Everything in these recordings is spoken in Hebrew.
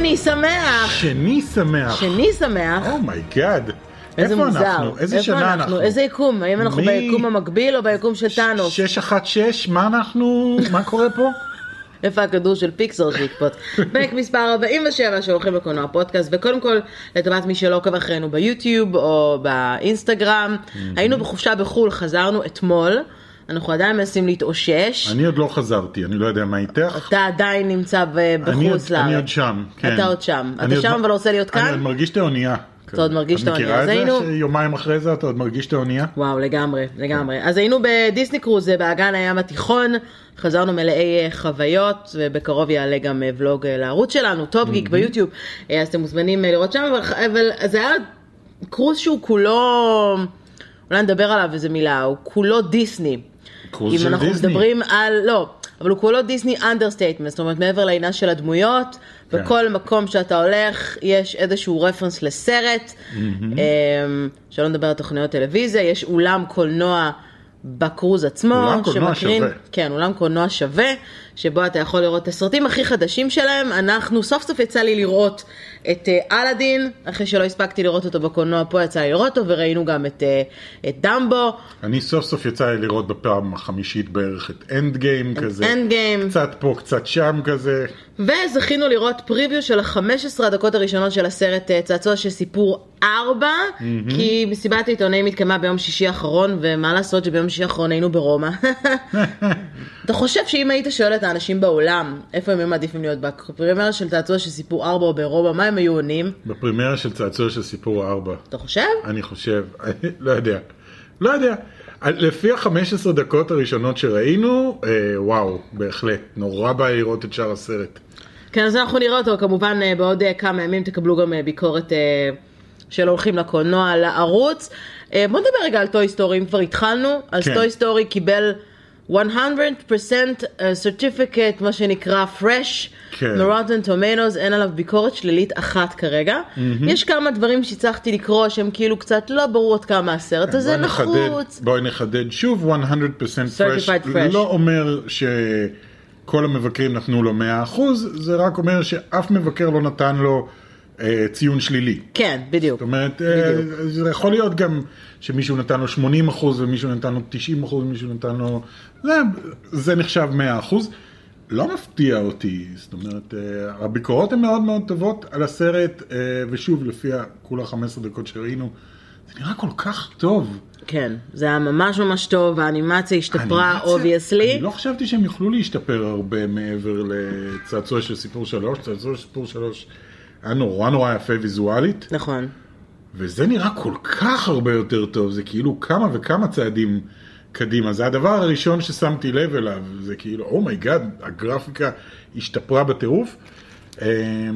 שני שמח! שני שמח. שני שמח. oh my god. איזה איפה מוזר. אנחנו? איזה איפה שנה אנחנו? איזה יקום? האם אנחנו ביקום המקביל או ביקום של טאנוס? 616, מה אנחנו, מה קורה פה? איפה הכדור של פיקסאר שיקפוץ? פרק מספר 47 של הולכים לקולנוע פודקאסט, וקודם כל, לטובת מי שלא עוקב אחרינו ביוטיוב או באינסטגרם, היינו בחופשה בחו"ל, חזרנו אתמול, אנחנו עדיין מנסים להתאושש. אני עוד לא חזרתי, אני לא יודע מה איתך. אתה עדיין נמצא אני בחוץ לארץ. אני עוד שם, כן. אתה עוד שם. אני אתה שם אבל רוצה להיות אני כאן? עוד מרגיש את האונייה. אתה עוד מרגיש את האונייה. את מכירה את זה שיומיים אחרי זה אתה עוד מרגיש את האונייה? וואו, לגמרי, לגמרי. אז היינו בדיסני קרוז באגן הים התיכון, חזרנו מלאי אה, חוויות, ובקרוב יעלה גם אה, ולוג אה, לערוץ שלנו, טופ גיק ביוטיוב, אז אתם מוזמנים לראות שם, אבל זה היה קרוז שהוא כולו, אולי נדבר עליו איזה מילה, הוא כולו דיסני. אם של אנחנו דיסני. מדברים על, לא, אבל הוא כולו דיסני understatement, זאת אומרת מעבר לעניין של הדמויות, כן. בכל מקום שאתה הולך יש איזשהו reference לסרט, אמ, שלא נדבר על תוכניות טלוויזיה, יש אולם קולנוע בקרוז עצמו, אולם קולנוע שמקרין- שווה. כן, אולם קולנוע שווה, שבו אתה יכול לראות את הסרטים הכי חדשים שלהם, אנחנו, סוף סוף יצא לי לראות את אה, אלאדין, אחרי שלא הספקתי לראות אותו בקולנוע, פה יצא לי לראות אותו, וראינו גם את, אה, את דמבו. אני סוף סוף יצא לי לראות בפעם החמישית בערך את אנד גיים כזה. אנד גיים. קצת פה, קצת שם כזה. וזכינו לראות preview של ה-15 הדקות הראשונות של הסרט אה, צעצוע של סיפור 4, כי מסיבת העיתונאים התקיימה ביום שישי האחרון, ומה לעשות שביום שישי האחרון היינו ברומא. אתה חושב שאם היית שואל את האנשים באולם, איפה הם היו מעדיפים להיות בפרימירה של צעצוע של סיפור 4 או ברומא, מה הם היו עונים? בפרימיירה של צעצוע של סיפור 4. אתה חושב? אני חושב, אני לא יודע. לא יודע. לפי ה-15 דקות הראשונות שראינו, אה, וואו, בהחלט. נורא בעיה לראות את שאר הסרט. כן, אז אנחנו נראה אותו, כמובן אה, בעוד אה, כמה ימים תקבלו גם אה, ביקורת אה, של הולכים לקולנוע לערוץ. אה, בוא נדבר רגע על טוי סטורי, אם כבר התחלנו, אז כן. טוי סטורי קיבל 100% certificate, מה שנקרא fresh, כן. טומנוס, אין עליו ביקורת שלילית אחת כרגע. יש כמה דברים שהצלחתי לקרוא שהם כאילו קצת לא ברור עד כמה הסרט הזה בואי נחדד- נחוץ. בואי נחדד שוב, 100% fresh, Certified fresh. לא אומר שכל המבקרים נתנו לו 100%, זה רק אומר שאף מבקר לא נתן לו אה, ציון שלילי. כן, בדיוק. זאת אומרת, אה, זה יכול להיות גם שמישהו נתן לו 80 אחוז ומישהו נתן לו 90 אחוז ומישהו נתן לו... זה, זה נחשב 100 אחוז. לא מפתיע אותי, זאת אומרת, אה, הביקורות הן מאוד מאוד טובות על הסרט, אה, ושוב, לפי כולה 15 דקות שראינו, זה נראה כל כך טוב. כן, זה היה ממש ממש טוב, האנימציה השתפרה, obviously. אני לא חשבתי שהם יוכלו להשתפר הרבה מעבר לצעצוע של סיפור שלוש, צעצוע של סיפור שלוש היה נורא נורא יפה ויזואלית. נכון. וזה נראה כל כך הרבה יותר טוב, זה כאילו כמה וכמה צעדים קדימה. זה הדבר הראשון ששמתי לב אליו, זה כאילו, oh my god, הגרפיקה השתפרה בטירוף. אה,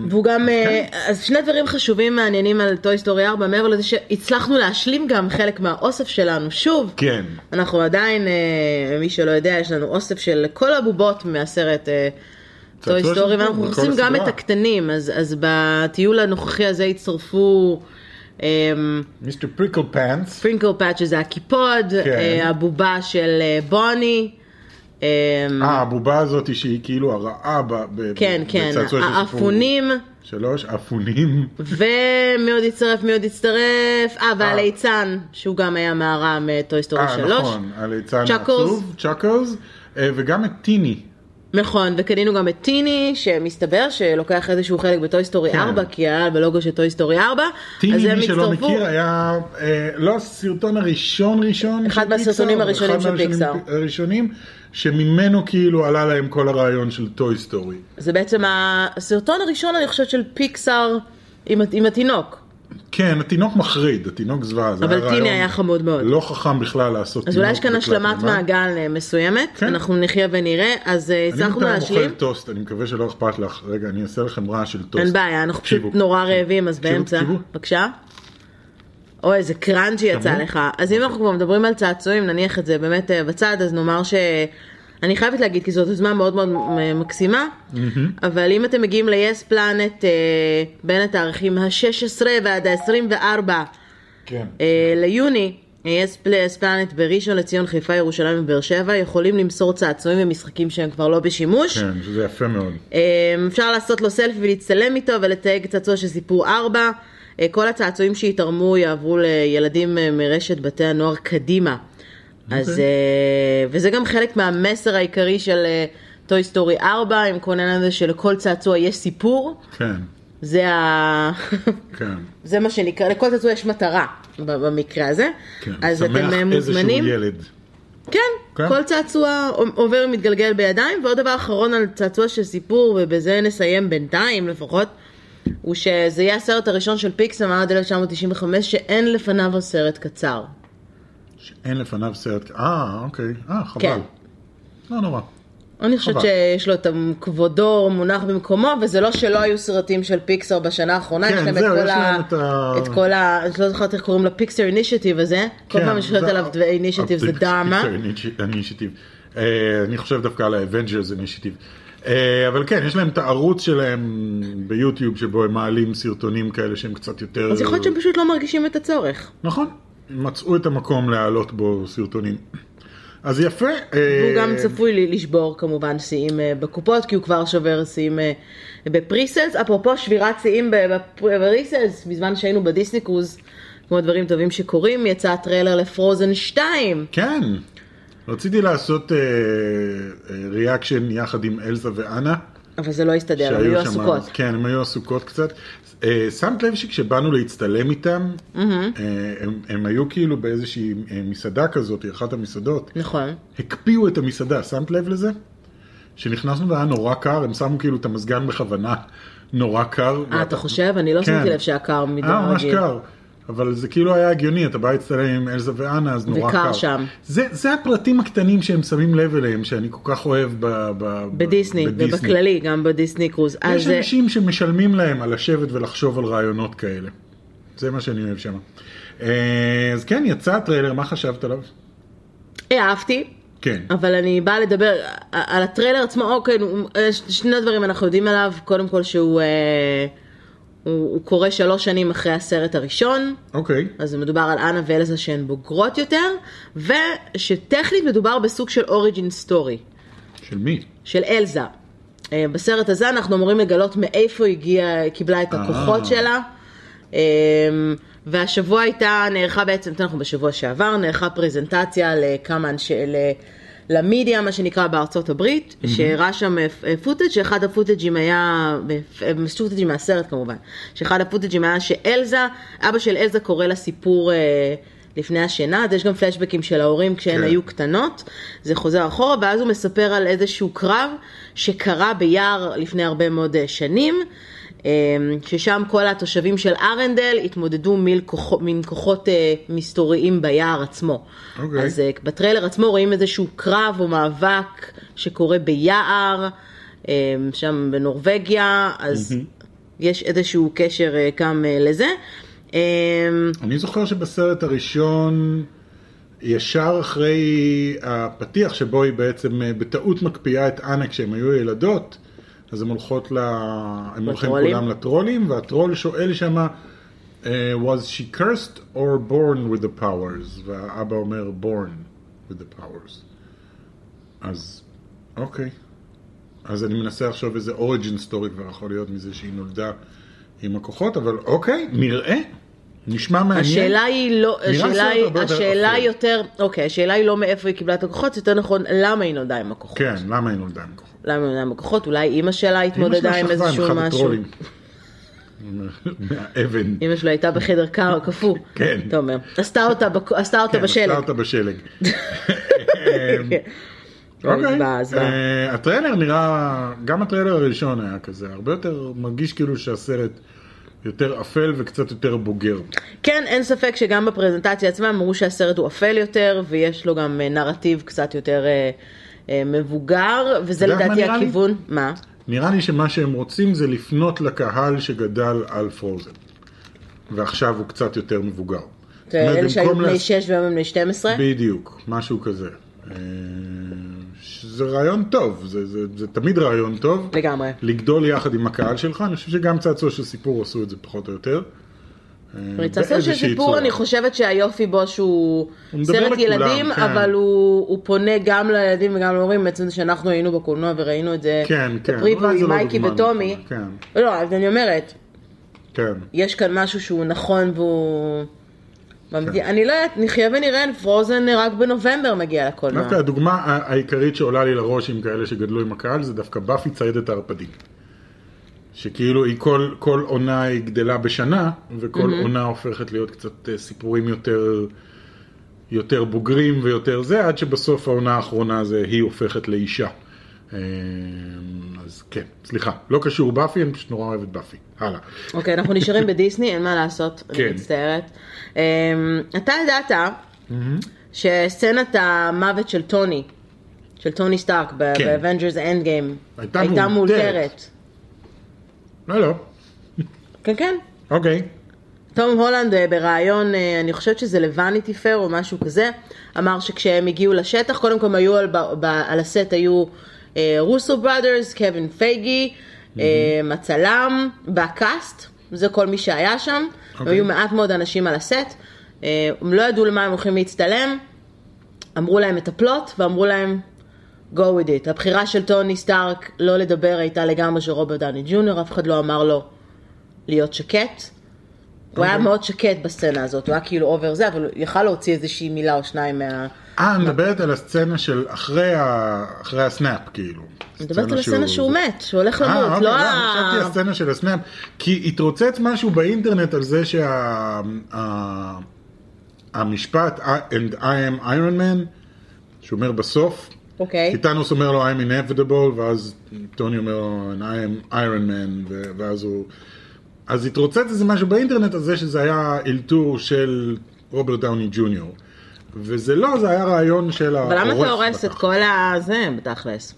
והוא גם, אז אה, כן. אז שני דברים חשובים מעניינים על Toy Story 4, מעבר לזה שהצלחנו להשלים גם חלק מהאוסף שלנו. שוב, כן, אנחנו עדיין, אה, מי שלא יודע, יש לנו אוסף של כל הבובות מהסרט אה, צעצוע של Story, ואנחנו עושים גם. את הקטנים, אז, אז בטיול הנוכחי הזה הצטרפו Mr. Pricklepants, Pricklepants שזה הקיפוד, כן. אה, הבובה של אה, בוני. אה, אה, הבובה הזאת שהיא כאילו הרעה כן, כן, בצעצוע של סיפור האפונים, שלוש, אפונים. ומי עוד הצטרף? מי עוד הצטרף? אה, והליצן, שהוא גם היה מהרע מ Toy Story אה, 3. נכון, הליצן. העצוב, Chuckles, אה, וגם את טיני. נכון, וקנינו גם את טיני, שמסתבר שלוקח איזשהו חלק ב Toy Story כן. 4, כי היה בלוגו של Toy Story 4. אז טיני, מי שלא. מכיר, היה אה, לא הסרטון הראשון ראשון אחד מהסרטונים הראשונים של פיקסאר. הראשונים, שממנו כאילו עלה להם כל הרעיון של Toy Story. זה בעצם הסרטון הראשון, אני חושבת, של פיקסאר עם, עם התינוק. כן, התינוק מחריד, התינוק זוועה. אבל טיני היה חמוד מאוד. לא חכם בכלל לעשות אז תינוק אולי יש כאן השלמת. מעגל אה, מסוימת, כן. אנחנו נחיה ונראה, אז אה, אני הצלחנו בינתיים להשלים. אוכל טוסט, אני מקווה שלא אכפת לך. רגע, אני אעשה לכם רעש של טוסט. אין בעיה, אנחנו פשוט. נורא רעבים, אז באמצע. בבקשה. אוי, איזה crunchy יצא? לך. אז אם אנחנו כבר מדברים על צעצועים, נניח את זה באמת אה, בצד, אז נאמר ש... אני חייבת להגיד, כי זאת יוזמה מאוד מאוד אה, מקסימה, אבל אם אתם מגיעים ל-yes planet בין התאריכים ה-16 ועד ה-24 כן. אה, ליוני, yes planet בראשון לציון, חיפה, ירושלים ובאר שבע יכולים למסור צעצועים ומשחקים שהם כבר לא בשימוש. כן, שזה יפה מאוד. אה, אפשר לעשות לו סלפי ולהצטלם איתו ולתייג צעצוע של סיפור 4. אה, כל הצעצועים שיתרמו יעברו לילדים מרשת בתי הנוער קדימה. אז, אוקיי. אה, וזה גם חלק מהמסר העיקרי של Toy Story 4, עם כל העניין הזה שלכל צעצוע יש סיפור. כן, זה, ה... כן. זה מה שנקרא, לכל צעצוע יש מטרה במקרה הזה. כן. אז אתם שמח מוזמנים. ילד. כן, כן. כל צעצוע עובר ומתגלגל בידיים, ועוד דבר אחרון על צעצוע של סיפור, ובזה נסיים בינתיים לפחות, הוא שזה יהיה הסרט הראשון של פיקסם עד 1995, שאין לפניו הסרט קצר. שאין לפניו סרט, אה, אוקיי, אה, חבל. כן. לא נורא. אני חושבת. שיש לו את כבודו מונח במקומו, וזה לא שלא היו סרטים של פיקסר בשנה האחרונה, כן, יש להם את כל יש ה... את ה- את כל ה... אני לא זוכרת איך קוראים ל Pixar initiative הזה, כל כן, פעם שואלת זה- עליו initiative זה דרמה. Pixar initiative. אה, אני חושב דווקא על ה Avengers initiative. אבל כן, יש להם את הערוץ שלהם ביוטיוב שבו הם מעלים סרטונים כאלה שהם קצת יותר... אז יכול להיות שהם פשוט לא מרגישים את הצורך. נכון, מצאו את המקום להעלות בו סרטונים. אז יפה. אה, והוא גם צפוי לשבור כמובן שיאים אה, בקופות, כי הוא כבר שובר שיאים אה, ב pre-sales. אפרופו שבירת שיאים ב pre-sales, בזמן שהיינו ב Disney Cruise, כמו דברים טובים שקורים, יצא הטריילר ל Frozen 2. כן, רציתי לעשות reaction יחד עם אלזה ואנה. אבל זה לא הסתדר, הם היו עסוקות. כן, הם היו עסוקות קצת. אה, שמת לב שכשבאנו להצטלם איתם, אה, הם, הם היו כאילו באיזושהי אה, מסעדה כזאת, אחת המסעדות. נכון. הקפיאו את המסעדה, שמת לב לזה? שנכנסנו והיה נורא קר, הם שמו כאילו את המזגן בכוונה נורא קר. אה, אתה חושב? אני לא כן. שמתי לב שהיה קר מדי אה, ממש רגיל. קר. אבל זה כאילו היה הגיוני, אתה בא להצטלם עם אלזה ואנה, אז נורא קר. שם. זה, זה הפרטים הקטנים שהם שמים לב אליהם, שאני כל כך אוהב ב, ב, בדיסני, בדיסני. ובכללי, גם בדיסני קרוז. יש אז אה, אנשים שמשלמים להם על לשבת ולחשוב על רעיונות כאלה. זה מה שאני אוהב שם. אה, אז כן, יצא הטריילר, מה חשבת עליו? אהבתי, כן. אבל אני באה לדבר על הטריילר עצמו, אוקיי, יש שני דברים אנחנו יודעים עליו, קודם כל שהוא אה, הוא, הוא קורה שלוש שנים אחרי הסרט הראשון, אוקיי. אז מדובר על אנה ואלזה שהן בוגרות יותר, ושטכנית מדובר בסוג של אוריג'ין סטורי, של מי? של אלזה. אה, בסרט הזה אנחנו אמורים לגלות מאיפה הגיעה, קיבלה את הכוחות אה. שלה. אה, והשבוע הייתה, נערכה בעצם, אנחנו בשבוע שעבר, נערכה פרזנטציה לכמה אנשי, למידיה, מה שנקרא בארצות הברית, שהראה שם אה, פוטאג', שאחד הפוטאג'ים היה, אה, פוטאג'ים מהסרט כמובן, שאחד הפוטאג'ים היה שאלזה, אבא של אלזה קורא לה סיפור אה, לפני השינה, אז יש גם פלשבקים של ההורים כשהן כן. היו קטנות, זה חוזר אחורה, ואז הוא מספר על איזשהו קרב שקרה ביער לפני הרבה מאוד אה, שנים. אה, ששם כל התושבים של ארנדל התמודדו מן כוחות אה, מסתוריים ביער עצמו. אוקיי. אז אה, בטריילר עצמו רואים איזשהו קרב או מאבק שקורה ביער, אה, שם בנורבגיה, אז יש איזשהו קשר אה, גם לזה. אה, אני זוכר שבסרט הראשון, ישר אחרי הפתיח שבו היא בעצם בטעות מקפיאה את אנה כשהן היו ילדות, אז הן הולכות ל... הם הולכים? כולם לטרולים, והטרול שואל שמה, אה, was she cursed or born with the powers? והאבא אומר born with the powers. אז, אוקיי. אז אני מנסה לחשוב איזה אוריג'ין סטורי כבר יכול להיות מזה שהיא נולדה עם הכוחות, אבל אוקיי, נראה. נשמע מעניין. השאלה היא לא, השאלה היא, השאלה. היא יותר, אוקיי, השאלה היא לא מאיפה היא קיבלה את הכוחות, יותר נכון, למה היא נולדה עם הכוחות. כן, למה היא נולדה עם כוחות? למה היא נולדה עם הכוחות, אולי אימא שלה התמודדה עם איזשהו משהו. מהאבן. אמא שלו הייתה בחדר קר, קפוא. כן. אתה אומר. עשתה אותה עשתה אותה כן, בשלג. עשתה אותה בשלג. כן. אוקיי. זוועה, זוועה. אה, הטריילר נראה, גם הטריילר הראשון היה כזה, הרבה יותר מרגיש כאילו שהסרט יותר אפל וקצת יותר בוגר. כן, אין ספק שגם בפרזנטציה עצמה אמרו שהסרט הוא אפל יותר, ויש לו גם אה, נרטיב קצת יותר אה, אה, מבוגר, וזה יודעת מה לדעתי נראה לי? הכיוון. מה? נראה לי שמה שהם רוצים זה לפנות לקהל שגדל על פרוזן. ועכשיו הוא קצת יותר מבוגר. אומרת, אלה שהיו בני לעש- 6 והיום הם בני 12? בדיוק, משהו כזה. אה, זה רעיון טוב, זה, זה, זה תמיד רעיון טוב. לגמרי. לגדול יחד עם הקהל שלך, אני חושב שגם צעצוע של סיפור עשו את זה פחות או יותר. פריצה סרט של סיפור, צורה. אני חושבת שהיופי בו שהוא סרט ילדים, כן. אבל הוא הוא פונה גם לילדים וגם להורים, בעצם זה שאנחנו היינו בקולנוע וראינו את זה, כן, כן, זה עם לא מייקי וטומי. נכונה, לא, אז אני אומרת, כן, יש כאן משהו שהוא נכון והוא... כן. אני לא יודעת, נחיה ונראה, פרוזן רק בנובמבר מגיע לקולנוע. דווקא הדוגמה העיקרית שעולה לי לראש עם כאלה שגדלו עם הקהל זה דווקא באפי ציידת הערפדים. שכאילו היא כל, כל עונה היא גדלה בשנה, וכל עונה הופכת להיות קצת אה, סיפורים יותר, יותר בוגרים ויותר זה, עד שבסוף העונה האחרונה זה היא הופכת לאישה. אה, אז כן, סליחה, לא קשור באפי, אני פשוט נורא אוהב את באפי. הלאה. אוקיי, אנחנו נשארים בדיסני, אין מה לעשות, כן. אני מצטערת. אמ, אתה ידעת שסצנת המוות של טוני, של טוני סטארק כן. ב Avengers Endgame, הייתה מאולתרת. לא, לא, כן, כן. אוקיי. תום הולנד אה, בריאיון, אה, אני חושבת שזה לוואניטי פייר או משהו כזה, אמר שכשהם הגיעו לשטח, קודם כל היו על, הסט היו רוסו בראדרס, קווין פייגי, אה, הצלם, והקאסט, זה כל מי שהיה שם, אוקיי. היו מעט מאוד אנשים על הסט, אה, הם לא ידעו למה הם הולכים להצטלם, אמרו להם את הפלוט ואמרו להם go with it. הבחירה של טוני סטארק לא לדבר הייתה לגמרי של רוברט דני ג'וניור, אף אחד לא אמר לו להיות שקט. הוא היה אוקיי. מאוד שקט בסצנה הזאת, הוא היה כאילו over זה, אבל הוא יכל להוציא איזושהי מילה או שניים מה... אה, אני מדברת על הסצנה של אחרי, ה... אחרי ה snap, כאילו. אני מדברת על הסצנה שהוא מת, שהוא הולך אה, למות, אוקיי, לא לא, ה... אני חשבתי הסצנה של ה snap, כי התרוצץ משהו באינטרנט על זה שה... ה- המשפט and I am Iron Man, שאומר בסוף, אוקיי. כי טאנוס אומר לו I'm inevitable, ואז טוני אומר לו and I am Iron Man, ואז הוא... אז התרוצץ איזה משהו באינטרנט על זה שזה היה אלתור של רוברט דאוני ג'וניור. וזה לא, זה היה רעיון של אבל למה אתה הורס את. כל הזה, בתכלס?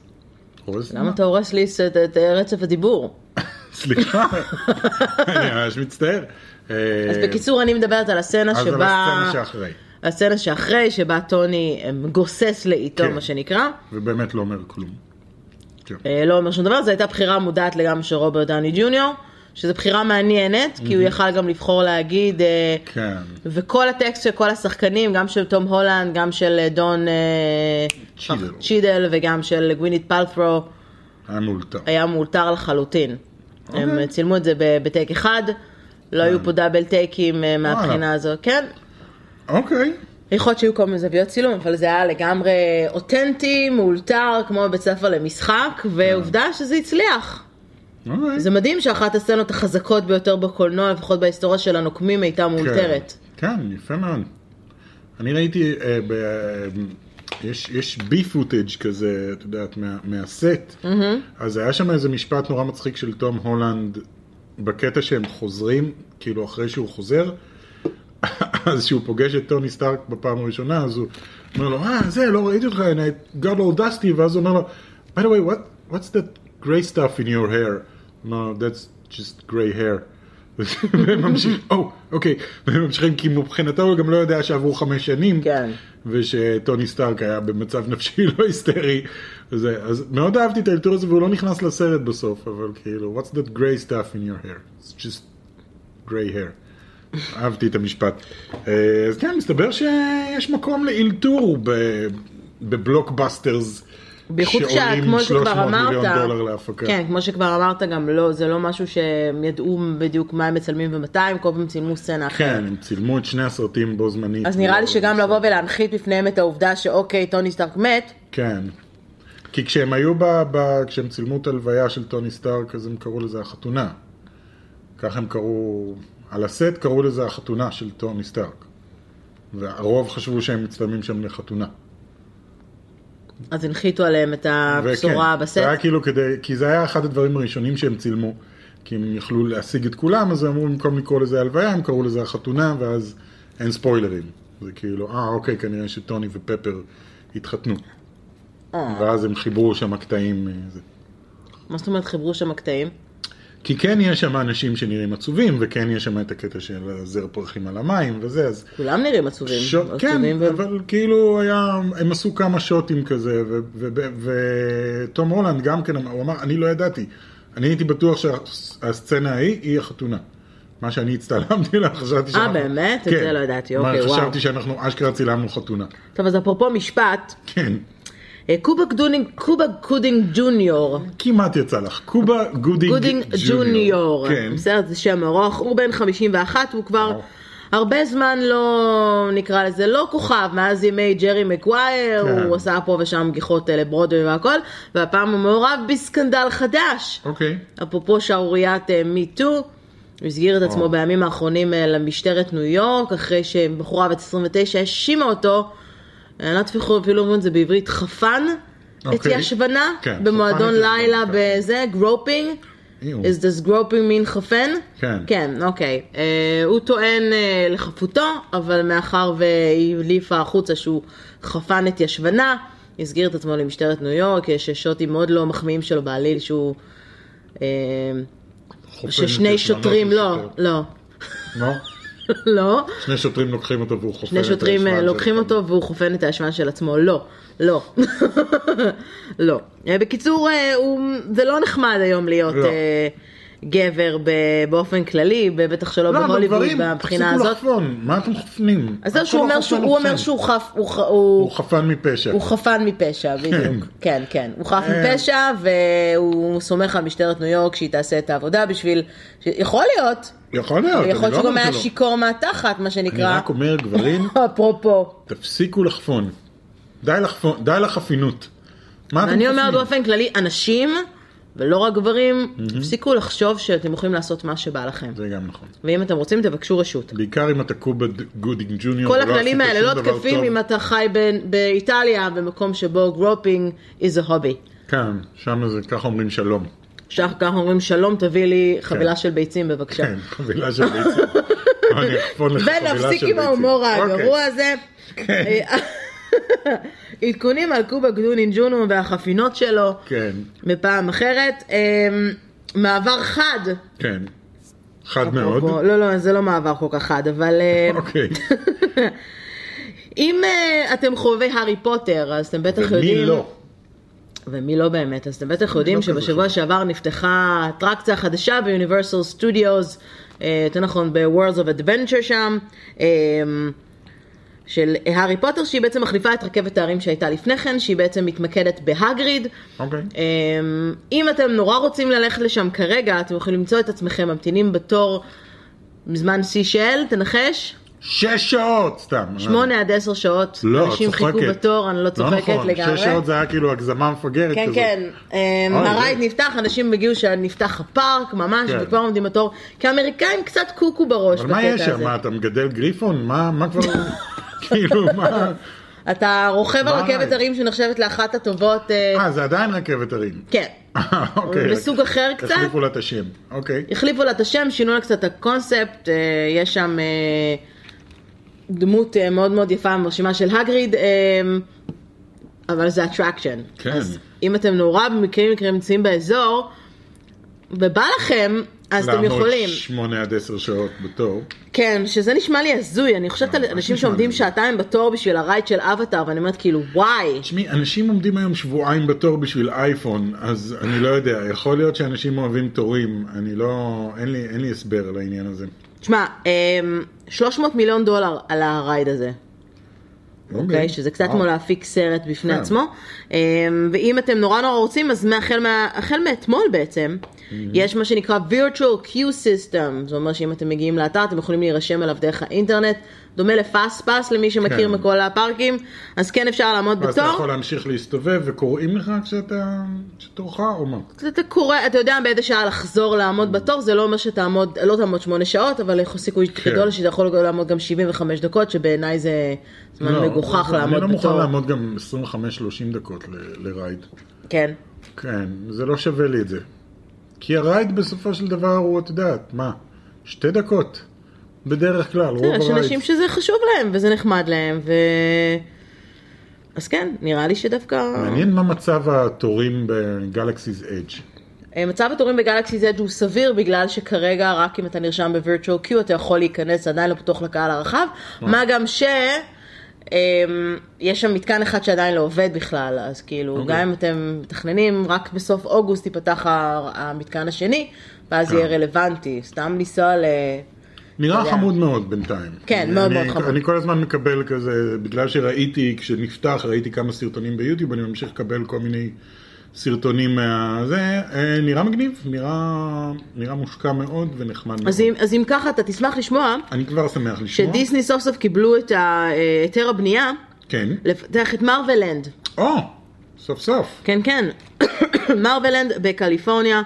הורס? למה אתה הורס לי את- רצף הדיבור? סליחה, אני ממש מצטער. אז אה, בקיצור, אני מדברת על הסצנה אז על שבה... הסצנה שאחרי, הסצנה שאחרי, שבה טוני אה, גוסס לאיתו, כן. מה שנקרא. ובאמת לא אומר כלום. כן. אה, לא אומר שום דבר, זו הייתה בחירה מודעת לגמרי של רוברט דני ג'וניור, שזו בחירה מעניינת, כי הוא יכל גם לבחור להגיד, אה, כן, וכל הטקסט של כל השחקנים, גם של תום הולנד, גם של אה, דון אה, צ'ידל. צ'ידל וגם של גווינית פלת'רו, היה מאולתר. היה מאולתר לחלוטין. הם אוקיי. צילמו את זה בטייק אחד, לא היו פה דאבל טייקים מהבחינה הזאת, כן. אוקיי, יכול להיות שהיו כל מיני זוויות צילום, אבל זה היה לגמרי אותנטי, מאולתר, כמו בבית ספר למשחק, ועובדה שזה הצליח. אוקיי. זה מדהים שאחת הסצנות החזקות ביותר בקולנוע, לפחות בהיסטוריה של הנוקמים, הייתה מאולתרת. כן, כן, יפה מאוד. אני ראיתי, אה, ב... יש, יש בי פוטאג' כזה, את יודעת, מה, מהסט, אז היה שם איזה משפט נורא מצחיק של תום הולנד, בקטע שהם חוזרים, כאילו אחרי שהוא חוזר, אז שהוא פוגש את טוני סטארק בפעם הראשונה, אז הוא אומר לו, אה, זה, לא ראיתי אותך, and I got all dusty, ואז הוא אומר לו, by the way, what, what's that gray stuff in your hair? No, that's just gray hair. והם ממשיכים, או, אוקיי, והם ממשיכים, כי מבחינתו הוא גם לא יודע שעברו חמש שנים, כן. ושטוני סטארק היה במצב נפשי לא היסטרי, וזה, אז מאוד אהבתי את האלתור הזה, והוא לא נכנס לסרט בסוף, אבל כאילו, what's that gray stuff in your hair? It's just gray hair. אהבתי את המשפט. אה, אז כן, מסתבר שיש מקום לאלתור בבלוקבאסטרס. בייחוד שעולים כמו שכבר 300 אמרת. כן, כמו שכבר אמרת, גם לא, זה לא משהו שהם ידעו בדיוק מה הם מצלמים ומתי, הם כל פעם צילמו סצנה אחרת. כן, הם צילמו את שני הסרטים בו זמנית. אז נראה לי לא- שגם לבוא ולהנחית בפניהם את העובדה שאוקיי, טוני סטארק מת, כן. כי כשהם היו ב... ב... כשהם צילמו את הלוויה של טוני סטארק, אז הם קראו לזה החתונה. ככה הם קראו... על הסט קראו לזה החתונה של טוני סטארק. והרוב חשבו שהם מצטלמים שם לחתונה. אז הנחיתו עליהם את הבשורה וכן, בסט. זה היה כאילו כדי... כי זה היה אחד הדברים הראשונים שהם צילמו. כי הם יכלו להשיג את כולם, אז הם אמרו במקום לקרוא לזה הלוויה, הם קראו לזה החתונה, ואז אין ספוילרים. זה כאילו, אה, אוקיי, כנראה שטוני ופפר התחתנו. אה, ואז הם חיברו שם קטעים. אה. מה זאת אומרת חיברו שם קטעים? כי כן יש שם אנשים שנראים עצובים, וכן יש שם את הקטע של זר פרחים על המים וזה, אז... כולם נראים עצובים. שוט, כן, ו- אבל כאילו היה, הם עשו כמה שוטים כזה, ו- ו- ו- ותום הולנד גם כן, הוא אמר, אני לא ידעתי, אני הייתי בטוח שהסצנה ההיא היא החתונה. מה שאני הצטלמתי לה, חשבתי שאנחנו... באמת? את זה לא ידעתי, אוקיי, וואו. חשבתי שאנחנו אשכרה צילמנו חתונה. טוב, אז אפרופו משפט, כן, אה, קובה גודינג, קובה גודינג ג'וניור, כמעט יצא לך. קובה גודינג גודינג ג'וניור, כן, בסדר, זה שם ארוך, הוא בן 51, הוא כבר. הרבה זמן לא, נקרא לזה, לא כוכב, מאז ימי ג'רי מגווייר, כן. הוא עשה פה ושם גיחות אה, לברודווי והכל, והפעם הוא מעורב ב scandal חדש. אוקיי. אפרופו שערוריית Me Too, הוא הסגיר את עצמו. בימים האחרונים אה, למשטרת ניו יורק, אחרי שבחורה בת 29 האשימה אותו, אומרים את זה בעברית, חפן את אוקיי. ישבנה, כן, במועדון לילה בזה, groping. is this groping mean חפן? כן. כן, אוקיי. אה, הוא טוען אה, לחפותו, אבל מאחר והיא העליבה החוצה שהוא חפן את ישבנה, הסגיר את עצמו למשטרת ניו יורק, יש shotים מאוד לא מחמיאים שלו בעליל שהוא... את ששני שוטרים, לא. לא, לא? לא, שני שוטרים לוקחים אותו והוא חופן שני את שוטרים אה, הישבן לוקחים שלו. אותו והוא חופן את הישבן של עצמו, לא, לא, לא. אה, בקיצור, אה, זה לא נחמד היום להיות לא. גבר באופן כללי, בטח שלא לא, אבל בהוליווד גברים, מהבחינה תפסיקו הזאת. לחפון, מה אתם חופנים? אז זהו שהוא לא אומר שהוא הוא אומר. שהוא חף, הוא הוא הוא... חפן מפשע. הוא חפן מפשע, בדיוק. כן, כן. הוא חף אה. מפשע, והוא סומך על משטרת ניו יורק שהיא תעשה את העבודה בשביל... יכול להיות. יכול להיות, אני יכול להיות לא שהוא גם אומר היה. שיכור מהתחת, מה אני שנקרא. רק אומר, גברים, אפרופו. תפסיקו לחפון. די לחפינות. מה אתם אני אומרת חופנים? באופן כללי, אנשים, ולא רק גברים, תפסיקו לחשוב שאתם יכולים לעשות מה שבא לכם. זה גם נכון. ואם אתם רוצים, תבקשו רשות. בעיקר אם אתה קובה גודינג ג'וניור. כל הכללים האלה לא תקפים. אם אתה חי ב- באיטליה, במקום שבו גרופינג is a hobby. כן, שם זה, ככה אומרים שלום. עכשיו ככה אומרים שלום, תביא לי חבילה של ביצים בבקשה. כן, חבילה של ביצים. ונפסיק עם ההומור אוקיי. הגרוע הזה. אה, עדכונים על קובה גדונין ג'ונו והחפינות שלו כן, בפעם אחרת. אה, מעבר חד. כן. חד מאוד. לא, לא, זה לא מעבר כל כך חד, אבל אה, אוקיי. אם אה, אתם חובבי הארי פוטר, אז אתם בטח ומי יודעים... לא? ומי לא באמת, אז אתם בטח יודעים לא כזה שבשבוע. שעבר נפתחה אטרקציה חדשה ביוניברסל סטודיוס, אה, יותר נכון ב-Worlds of Adventure שם, אה, של הארי פוטר, שהיא בעצם מחליפה את רכבת ההרים שהייתה לפני כן, שהיא בעצם מתמקדת בהגריד. אוקיי. אה, אם אתם נורא רוצים ללכת לשם כרגע, אתם יכולים למצוא את עצמכם ממתינים בתור בזמן שיא של, תנחש, שש שעות סתם. שמונה עד עשר שעות, לא, את אנשים חיכו צוחקת. בתור, אני לא צוחקת נכון, לגמרי. שש שעות זה היה כאילו הגזמה מפגרת כן, כזאת. כן, אמ, אוי, הרייד זה- נפתח, אנשים הגיעו שנפתח הפארק ממש, כן. וכבר עומדים בתור, כי האמריקאים קצת קוקו בראש אבל מה יש בקטע שם? הזה. מה, אתה מגדל גריפון? מה מה כבר... כאילו, מה... אתה רוכב על רכבת? הרים שנחשבת לאחת הטובות, אה, אה, זה עדיין רכבת הרים. כן, אוקיי. בסוג אחר קצת. החליפו לה את השם. אוקיי. החליפו לה את השם, שינו לה קצת את הקונספט, אה, יש שם אה, דמות אה, מאוד מאוד יפה ומרשימה של הגריד, אה, אבל זה אטרקשן. כן. אז אם אתם נורא במקרים מקרים נמצאים באזור, ובא לכם, אז אתם יכולים. לעמוד שמונה עד עשר שעות בתור. כן, שזה נשמע לי הזוי, אני חושבת על ממש אנשים נשמע שעומדים. שעתיים בתור בשביל הרייד של אבטאר, ואני אומרת כאילו, וואי, תשמעי, אנשים עומדים היום שבועיים בתור בשביל אייפון, אז אני לא יודע, יכול להיות שאנשים אוהבים תורים, אני לא, אין לי, אין לי הסבר על העניין הזה. תשמע, אמ, 300 מיליון דולר על הרייד הזה. אוקיי? שזה קצת כמו להפיק סרט בפני כן. עצמו. אמ, ואם אתם נורא נורא רוצים, אז מהחל מה- החל מאתמול בעצם, יש מה שנקרא virtual queue system, זה אומר שאם אתם מגיעים לאתר, אתם יכולים להירשם אליו דרך האינטרנט, דומה לפאסט פאס למי שמכיר כן. מכל הפארקים, אז כן אפשר לעמוד ואז אתה בתור. יכול להמשיך להסתובב וקוראים לך כשאתה, כשתורך או מה? אז אתה קורא, אתה יודע באיזה שעה לחזור לעמוד בתור, זה לא אומר שתעמוד, לא תעמוד שמונה שעות, אבל יש סיכוי כן. גדול שאתה יכול לעמוד גם 75 דקות, שבעיניי זה זמן לא, מגוחך אני לעמוד לא מוכן בתור. לעמוד גם 25-30 דקות ל- לרייד. כן. כן, זה לא שווה לי את זה. כי הרייד בסופו של דבר הוא, את יודעת, מה? שתי דקות. בדרך כלל, רוב יש הרייד. אנשים שזה חשוב להם וזה נחמד להם ו... אז כן, נראה לי שדווקא... מעניין מה מצב התורים בגלקסיס אדג'. אה, מצב התורים בגלקסי Z הוא סביר בגלל שכרגע רק אם אתה נרשם ב-virtual queue אתה יכול להיכנס, עדיין לא פתוח לקהל הרחב, מה גם ש... אמ, יש שם מתקן אחד שעדיין לא עובד בכלל, אז כאילו, אוקיי. גם אם אתם מתכננים, רק בסוף אוגוסט ייפתח המתקן השני, ואז כן. יהיה רלוונטי, סתם לנסוע ל... נראה. חמוד מאוד בינתיים. כן, מאוד מאוד חמוד. אני כל הזמן מקבל כזה, בגלל שראיתי, כשנפתח, ראיתי כמה סרטונים ביוטיוב, אני ממשיך לקבל כל מיני סרטונים מה... זה, אה, נראה מגניב, נראה, נראה מושקע מאוד ונחמד מאוד. אז אם, אז אם ככה, אתה תשמח לשמוע אני כבר שמח לשמוע. שדיסני סוף סוף קיבלו את אה, היתר הבנייה כן. לפתח את מרוולנד. או, סוף סוף. כן, כן. מרוולנד בקליפורניה.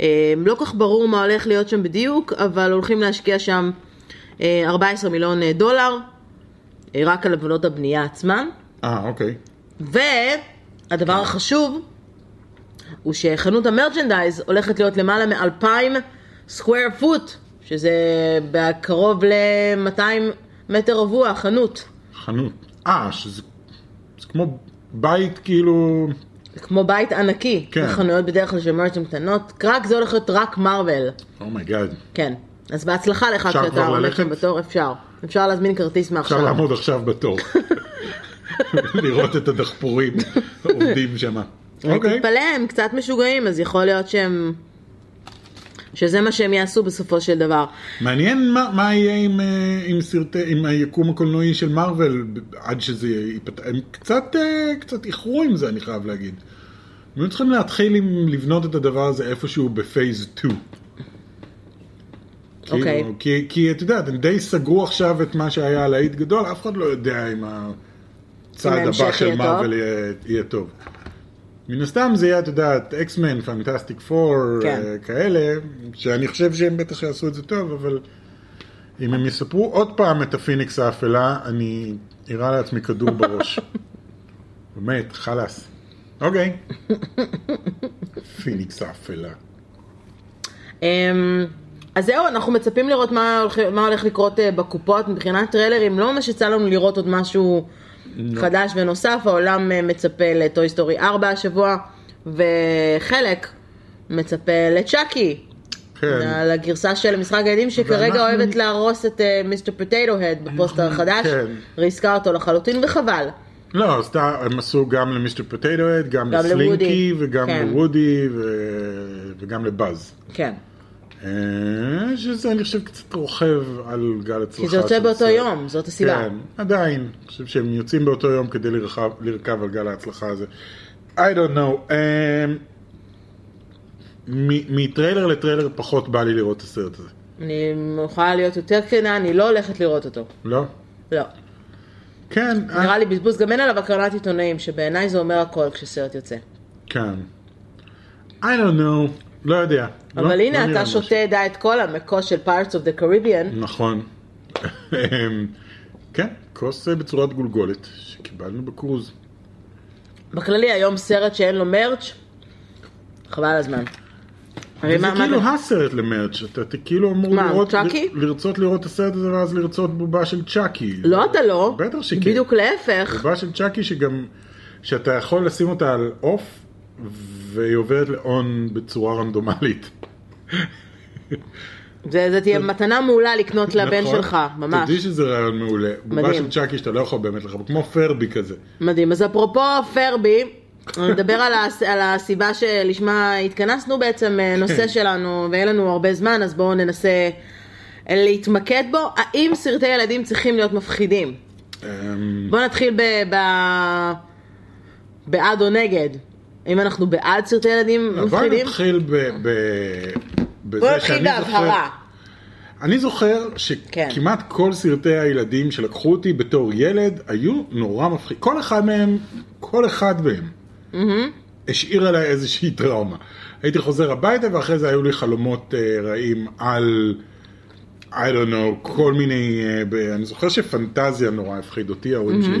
אה, לא כל כך ברור מה הולך להיות שם בדיוק, אבל הולכים להשקיע שם אה, 14 מיליון דולר, רק על עבודות הבנייה עצמן. אה, אוקיי. והדבר החשוב הוא שחנות המרצ'נדייז הולכת להיות למעלה מ-2,000 square foot, שזה קרוב ל-200 מטר רבוע, חנות. חנות. אה, שזה זה כמו בית כאילו... זה כמו בית ענקי. כן. חנויות בדרך כלל של מרצ'ים קטנות, רק זה הולך להיות רק מארוול. oh my God. כן. אז בהצלחה לך אפשר כשאתה עומד? שם בתור, אפשר. אפשר להזמין כרטיס אפשר מעכשיו. לעמוד עכשיו בתור. לראות את הדחפורים עובדים שם. אוקיי. תתפלא, הם קצת משוגעים, אז יכול להיות שהם... שזה מה שהם יעשו בסופו של דבר. מעניין מה, מה יהיה עם, אה, עם סרטי, עם היקום הקולנועי של מארוול עד שזה ייפתח. הם קצת, אה, קצת איחרו עם זה, אני חייב להגיד. הם היו צריכים להתחיל עם לבנות את הדבר הזה איפשהו בפייז 2. אוקיי. כאילו, כי, כי את יודעת, הם די סגרו עכשיו את מה שהיה להיט גדול, אף אחד לא יודע אם הצעד הבא של מארוול יהיה, יהיה טוב. מן הסתם זה יהיה, את יודעת, אקסמן, פנטסטיק פור. כאלה, שאני חושב שהם בטח יעשו את זה טוב, אבל אם הם יספרו עוד פעם את הפיניקס האפלה, אני אירה לעצמי כדור בראש. באמת, חלאס. אוקיי. פיניקס האפלה. אמ, אז זהו, אנחנו מצפים לראות מה הולך, מה הולך לקרות אה, בקופות מבחינת טריילרים. לא ממש יצא לנו לראות עוד משהו חדש ונוסף. העולם אה, מצפה לטוי סטורי 4 השבוע, וחלק מצפה לצ'אקי. כן. לגרסה של משחק הילדים שכרגע ואנחנו- אוהבת להרוס את אה, מיסטר פוטטו הד בפוסטר החדש, כן. ריסקה אותו לחלוטין וחבל. לא, סתם, הם עשו גם למיסטר פוטטו הד, גם גם לסלינקי, לוודי. וגם כן. לוודי, ו- וגם לבאז. כן. אה, שזה אני חושב קצת רוכב על גל הצלחה. כי זה יוצא באותו סרט. יום, זאת הסיבה. כן, עדיין. אני חושב שהם יוצאים באותו יום כדי לרכב, לרכב על גל ההצלחה הזה. I don't know. מ- מטריילר לטריילר פחות בא לי לראות את הסרט הזה. אני יכולה להיות יותר כנה, אני לא הולכת לראות אותו. לא? לא. כן. אה, נראה לי בזבוז, גם אין עליו הקרנת עיתונאים, שבעיניי זה אומר הכל כשסרט יוצא. כן. I don't know. לא יודע. אבל לא- הנה, לא נראה אתה. שותה דיאט קולה מכוס של Pirates of the Caribbean. נכון. אמ, כן, כוס אה, בצורת גולגולת שקיבלנו בקרוז. בכללי, היום סרט שאין לו מרץ', חבל הזמן. מה- מה- כאילו הסרט למרץ', אתה כאילו אמור לראות, לרצות לראות את הסרט הזה ואז לרצות בובה של צ'אקי. לא, אתה לא. בטח שכן. בדיוק להפך. בובה של צ'אקי שגם, שאתה יכול לשים אותה על עוף והיא עוברת לאון בצורה רנדומלית. זה זה תהיה מתנה מעולה לקנות לבן נכון? שלך, ממש. תדעי שזה רעיון מעולה. בובה מדהים. של צ'אקי שאתה לא יכול באמת לחבר, כמו פרבי כזה. מדהים. אז אפרופו פרבי, נדבר על, הס... על הסיבה שלשמה התכנסנו בעצם, אה, נושא שלנו, ואין לנו הרבה זמן, אז בואו ננסה להתמקד בו. האם סרטי ילדים צריכים להיות מפחידים? אמ, בואו נתחיל ב... ב... בעד או נגד. אם אנחנו בעד סרטי ילדים בוא מפחידים? נתחיל ב... ב... בזה בואו נתחיל שאני בהבהרה. אני זוכר כן. שכמעט כל סרטי הילדים שלקחו אותי בתור ילד היו נורא מפחידים. כל אחד מהם, כל אחד מהם, השאיר עליי איזושהי טראומה. הייתי חוזר הביתה ואחרי זה היו לי חלומות uh, רעים על, I don't know, כל מיני, uh, ב... אני זוכר שפנטזיה נורא הפחיד אותי, ההורים שלי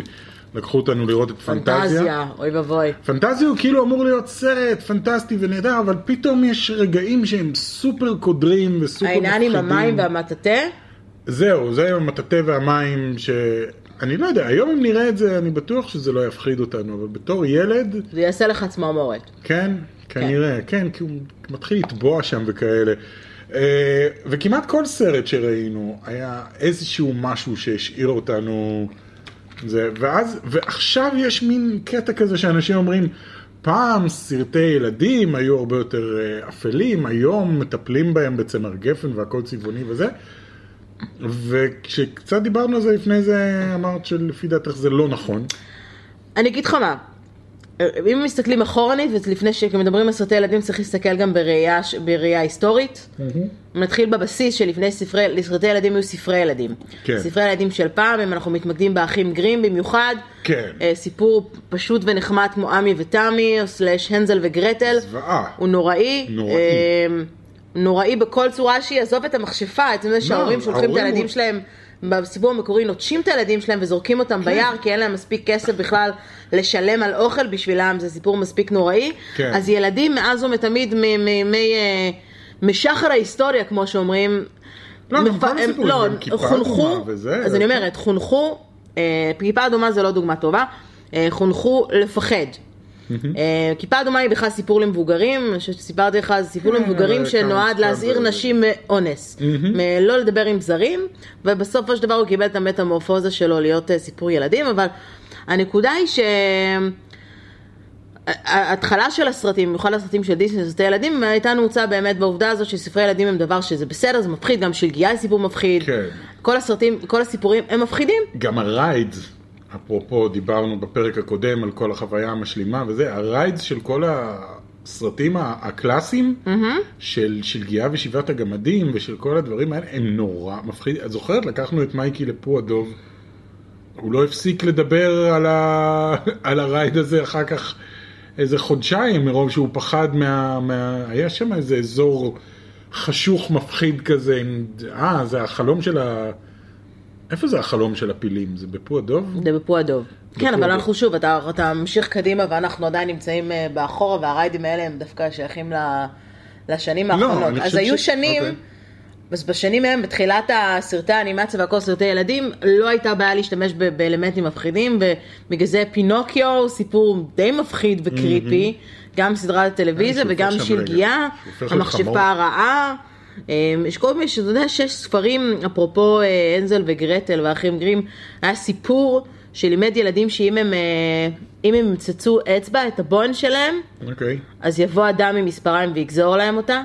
לקחו אותנו לראות את פנטזיה. פנטזיה, אוי ואבוי. פנטזיה הוא כאילו אמור להיות סרט פנטסטי ונהדר, אבל פתאום יש רגעים שהם סופר קודרים וסופר מפחידים. העניין עם המים והמטאטה? זהו, זה עם המטאטא והמים ש... אני לא יודע, היום אם נראה את זה, אני בטוח שזה לא יפחיד אותנו, אבל בתור ילד, זה יעשה לך צמרמורת. כן, כנראה, כן, כי הוא מתחיל לטבוע שם וכאלה. אה, וכמעט כל סרט שראינו היה איזשהו משהו שהשאיר אותנו זה, ואז, ועכשיו יש מין קטע כזה שאנשים אומרים, פעם סרטי ילדים היו הרבה יותר אה, אפלים, היום מטפלים בהם בצמר גפן והכל צבעוני וזה. וכשקצת דיברנו על זה לפני זה, אמרת שלפי דעתך זה לא נכון. אני אגיד לך מה, אם מסתכלים אחורנית, ולפני שמדברים על סרטי ילדים צריך להסתכל גם בראייה, בראייה היסטורית. נתחיל בבסיס שלפני ספרי, סרטי ילדים היו ספרי ילדים. כן. ספרי ילדים של פעם, אם אנחנו מתמקדים באחים גרים במיוחד. כן. אה, סיפור פשוט ונחמד כמו עמי ותמי, או סלאש הנזל וגרטל. זוועה. הוא נוראי. נוראי. נוראי בכל צורה שהיא, עזוב את המכשפה, עצם זה שההורים שולחים את הילדים הוא- שלהם, בסיפור המקורי נוטשים את הילדים שלהם וזורקים כן. אותם ביער, כי אין להם מספיק כסף בכלל לשלם על אוכל בשבילם, זה סיפור מספיק נוראי. כן. אז ילדים מאז ומתמיד, משחר ההיסטוריה, כמו שאומרים, לא, מפ- הם- לא, חונכו, וזה, אז אני כן. אומרת, חונכו, אה, כיפה אדומה זה לא דוגמה טובה, אה, חונכו לפחד. אה, כיפה אדומה היא בכלל סיפור למבוגרים, אני חושבת שסיפרתי לך, זה סיפור כן, למבוגרים שנועד להזהיר נשים מאונס, מלא לדבר עם זרים, ובסופו של דבר הוא קיבל את המטמורפוזה שלו להיות אה, סיפור ילדים, אבל הנקודה היא ש... ההתחלה של הסרטים, במיוחד הסרטים של דיסני, סרטי ילדים, הייתה נעוצה באמת בעובדה הזאת שספרי ילדים הם דבר שזה בסדר, זה מפחיד, גם שלגיה היא סיפור מפחיד. כן. כל הסרטים, כל הסיפורים הם מפחידים. גם הריידס, אפרופו דיברנו בפרק הקודם על כל החוויה המשלימה וזה, הריידס של כל הסרטים הקלאסיים, של שלגיה ושבעת הגמדים ושל כל הדברים האלה, הם נורא מפחידים. את זוכרת? לקחנו את מייקי לפו הדוב, הוא לא הפסיק לדבר על, ה... על הרייד הזה אחר כך איזה חודשיים, מרוב שהוא פחד מה... מה... היה שם איזה אזור חשוך מפחיד כזה, עם- אה, זה החלום של ה... איפה זה החלום של הפילים? זה בפו הדוב? זה בפו הדוב. כן, אבל. אנחנו שוב, אתה, אתה ממשיך קדימה ואנחנו עדיין נמצאים אה, באחורה, והריידים האלה הם דווקא שייכים לשנים לא, האחרונות. אז היו ש- שנים, אוקיי. אז בשנים ההם, בתחילת הסרטי האנימציה והכל סרטי ילדים, לא הייתה בעיה להשתמש ב- באלמנטים מפחידים, ובגלל זה פינוקיו הוא סיפור די מפחיד וקריפי, גם סדרת טלוויזיה שהוא וגם שלגיה. המכשפה הרעה. אה, יש כל מיני, שאתה יודע, שש ספרים, אפרופו אה, הנזל וגרטל והאחים גרים, היה סיפור שלימד ילדים שאם הם, אה, אם הם ימצצו אצבע, את הבון שלהם, אוקיי. אז יבוא אדם עם מספריים ויגזור להם אותה.